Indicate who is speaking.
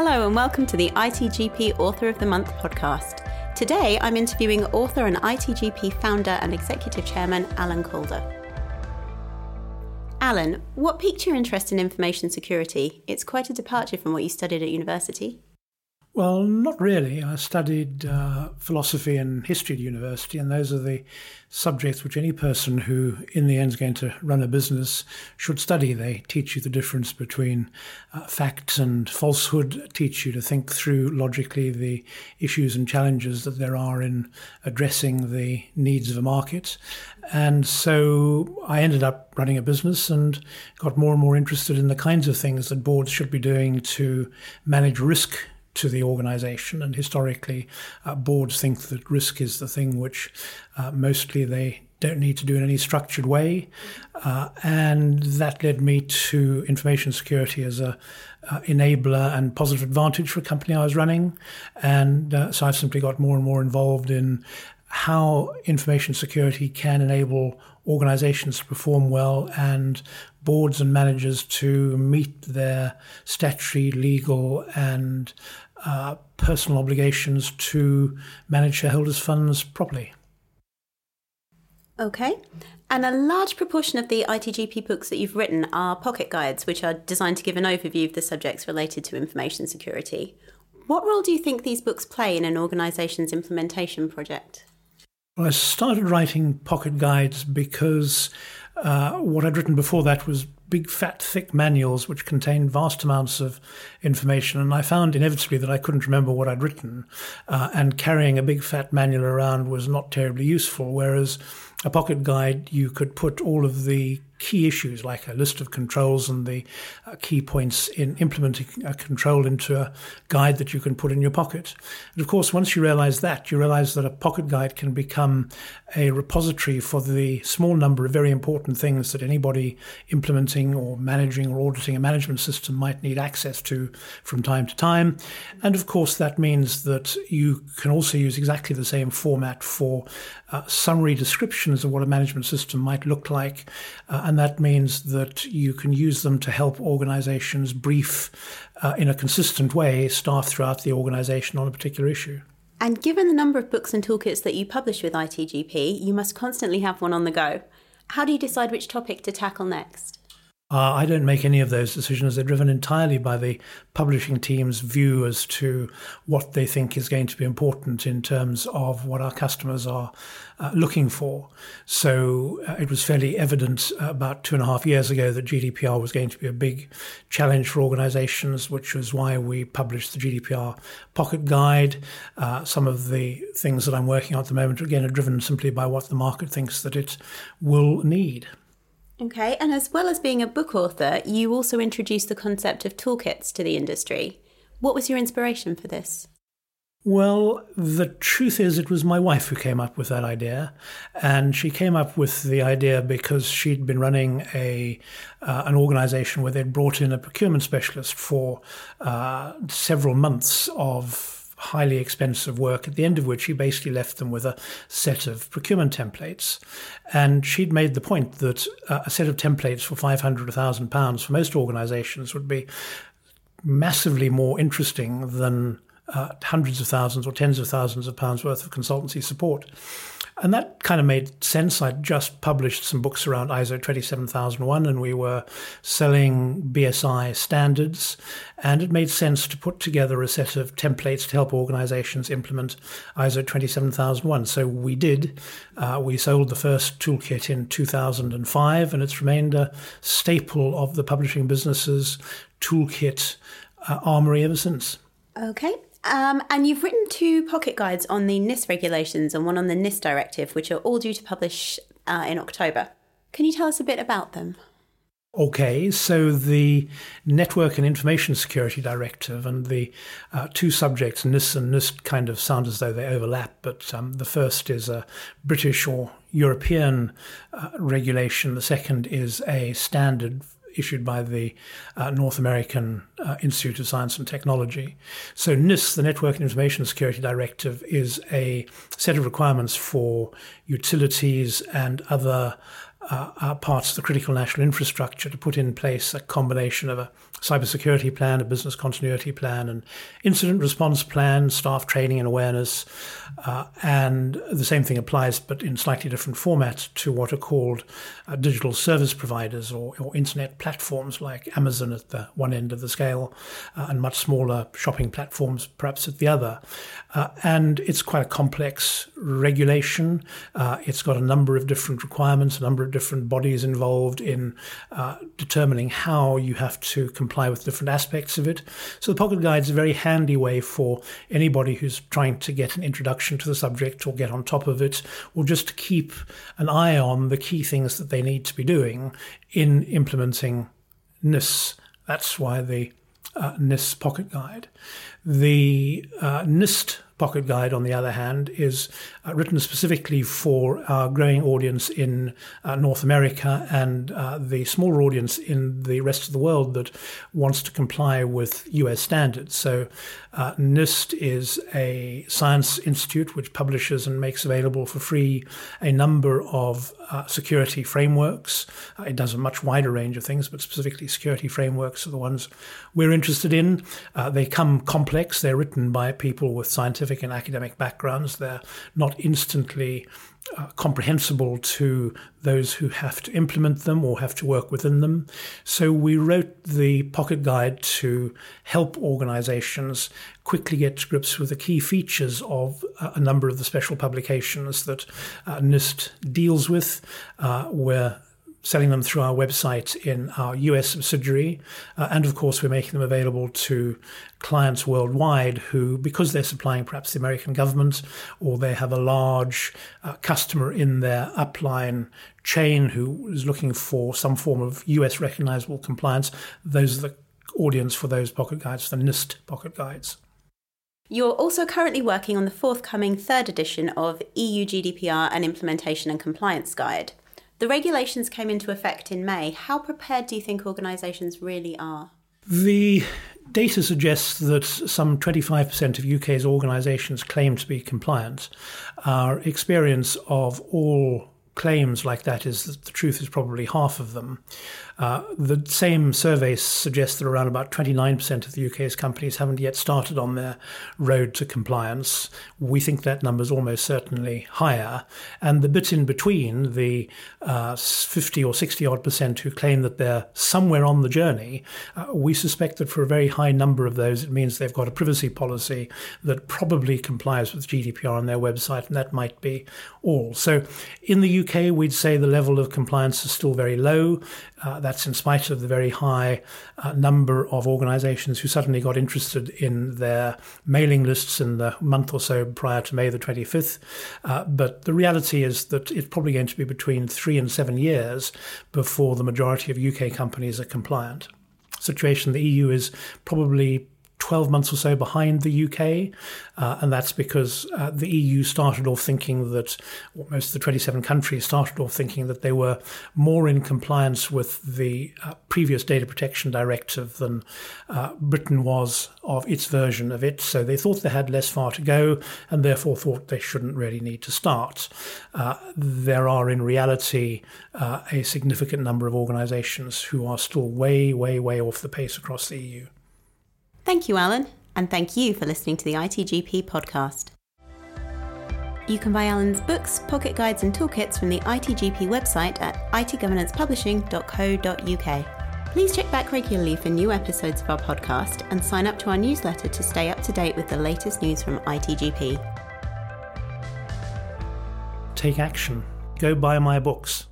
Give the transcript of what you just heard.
Speaker 1: Hello, and welcome to the ITGP Author of the Month podcast. Today, I'm interviewing author and ITGP founder and executive chairman Alan Calder. Alan, what piqued your interest in information security? It's quite a departure from what you studied at university.
Speaker 2: Well, not really. I studied uh, philosophy and history at university, and those are the subjects which any person who, in the end, is going to run a business should study. They teach you the difference between uh, facts and falsehood, teach you to think through logically the issues and challenges that there are in addressing the needs of a market. And so I ended up running a business and got more and more interested in the kinds of things that boards should be doing to manage risk to the organization. And historically, uh, boards think that risk is the thing which uh, mostly they don't need to do in any structured way. Uh, and that led me to information security as a uh, enabler and positive advantage for a company I was running. And uh, so I've simply got more and more involved in how information security can enable organizations to perform well and boards and managers to meet their statutory, legal, and uh, personal obligations to manage shareholders' funds properly.
Speaker 1: Okay. And a large proportion of the ITGP books that you've written are pocket guides, which are designed to give an overview of the subjects related to information security. What role do you think these books play in an organisation's implementation project?
Speaker 2: Well, I started writing pocket guides because uh, what I'd written before that was big, fat, thick manuals which contained vast amounts of information. And I found inevitably that I couldn't remember what I'd written. Uh, and carrying a big, fat manual around was not terribly useful. Whereas a pocket guide, you could put all of the key issues like a list of controls and the uh, key points in implementing a control into a guide that you can put in your pocket. And of course, once you realize that, you realize that a pocket guide can become a repository for the small number of very important things that anybody implementing or managing or auditing a management system might need access to from time to time. And of course, that means that you can also use exactly the same format for uh, summary descriptions of what a management system might look like. Uh, and that means that you can use them to help organizations brief uh, in a consistent way staff throughout the organization on a particular issue.
Speaker 1: And given the number of books and toolkits that you publish with ITGP, you must constantly have one on the go. How do you decide which topic to tackle next?
Speaker 2: Uh, I don't make any of those decisions. They're driven entirely by the publishing team's view as to what they think is going to be important in terms of what our customers are uh, looking for. So uh, it was fairly evident about two and a half years ago that GDPR was going to be a big challenge for organizations, which was why we published the GDPR Pocket Guide. Uh, some of the things that I'm working on at the moment, again, are driven simply by what the market thinks that it will need.
Speaker 1: Okay, and as well as being a book author, you also introduced the concept of toolkits to the industry. What was your inspiration for this?
Speaker 2: Well, the truth is, it was my wife who came up with that idea, and she came up with the idea because she'd been running a uh, an organisation where they'd brought in a procurement specialist for uh, several months of highly expensive work, at the end of which he basically left them with a set of procurement templates. And she'd made the point that uh, a set of templates for 500, 1,000 pounds for most organizations would be massively more interesting than uh, hundreds of thousands or tens of thousands of pounds worth of consultancy support. And that kind of made sense. I'd just published some books around ISO 27001 and we were selling BSI standards. And it made sense to put together a set of templates to help organizations implement ISO 27001. So we did. Uh, we sold the first toolkit in 2005 and it's remained a staple of the publishing business's toolkit uh, armory ever since.
Speaker 1: Okay. Um, and you've written two pocket guides on the NIS regulations and one on the NIS directive, which are all due to publish uh, in October. Can you tell us a bit about them?
Speaker 2: Okay, so the Network and Information Security Directive and the uh, two subjects, NIS and NIST, kind of sound as though they overlap, but um, the first is a British or European uh, regulation, the second is a standard issued by the uh, North American uh, Institute of Science and Technology. So, NIS, the Network and Information Security Directive, is a set of requirements for utilities and other uh, parts of the critical national infrastructure to put in place a combination of a cybersecurity plan, a business continuity plan, an incident response plan, staff training and awareness. Uh, and the same thing applies, but in slightly different format, to what are called uh, digital service providers or, or, internet platforms like Amazon at the one end of the scale uh, and much smaller shopping platforms perhaps at the other. Uh, and it's quite a complex regulation. Uh, it's got a number of different requirements, a number of different bodies involved in uh, determining how you have to comply with different aspects of it. So the Pocket Guide is a very handy way for anybody who's trying to get an introduction to the subject or get on top of it, or just keep an eye on the key things that they need to be doing in implementing NIS. That's why the uh, NIST Pocket Guide. The uh, NIST Pocket Guide, on the other hand, is uh, written specifically for our growing audience in uh, North America and uh, the smaller audience in the rest of the world that wants to comply with US standards. So, uh, NIST is a science institute which publishes and makes available for free a number of uh, security frameworks. Uh, it does a much wider range of things, but specifically security frameworks are the ones we're interested in. they come complex, they're written by people with scientific scientific and academic backgrounds. They're not instantly uh, comprehensible to those who have to implement them or have to work within them. So we wrote the Pocket Guide to help organizations quickly get to grips with the key features of uh, a number of the special publications that uh, NIST deals with. Uh, where selling them through our website in our US subsidiary. Uh, and of course, we're making them available to clients worldwide who, because they're supplying perhaps the American government or they have a large uh, customer in their upline chain who is looking for some form of US recognizable compliance, those are the audience for those pocket guides, the NIST pocket guides.
Speaker 1: You're also currently working on the forthcoming third edition of EU GDPR An Implementation and Compliance Guide. The regulations came into effect in May. How prepared do you think organisations really are?
Speaker 2: The data suggests that some 25% of UK's organisations claim to be compliant. Our experience of all claims like that is that the truth is probably half of them. Uh, the same survey suggests that around about 29% of the UK's companies haven't yet started on their road to compliance. We think that number is almost certainly higher. And the bit in between, the uh, 50 or 60 odd percent who claim that they're somewhere on the journey, uh, we suspect that for a very high number of those, it means they've got a privacy policy that probably complies with GDPR on their website, and that might be all. So in the UK, we'd say the level of compliance is still very low. Uh, that's in spite of the very high uh, number of organizations who suddenly got interested in their mailing lists in the month or so prior to May the 25th. Uh, but the reality is that it's probably going to be between three and seven years before the majority of UK companies are compliant. Situation the EU is probably 12 months or so behind the UK. Uh, and that's because uh, the EU started off thinking that, well, most of the 27 countries started off thinking that they were more in compliance with the uh, previous data protection directive than uh, Britain was of its version of it. So they thought they had less far to go and therefore thought they shouldn't really need to start. Uh, there are, in reality, uh, a significant number of organizations who are still way, way, way off the pace across the EU.
Speaker 1: Thank you, Alan, and thank you for listening to the ITGP podcast. You can buy Alan's books, pocket guides, and toolkits from the ITGP website at itgovernancepublishing.co.uk. Please check back regularly for new episodes of our podcast and sign up to our newsletter to stay up to date with the latest news from ITGP.
Speaker 2: Take action. Go buy my books.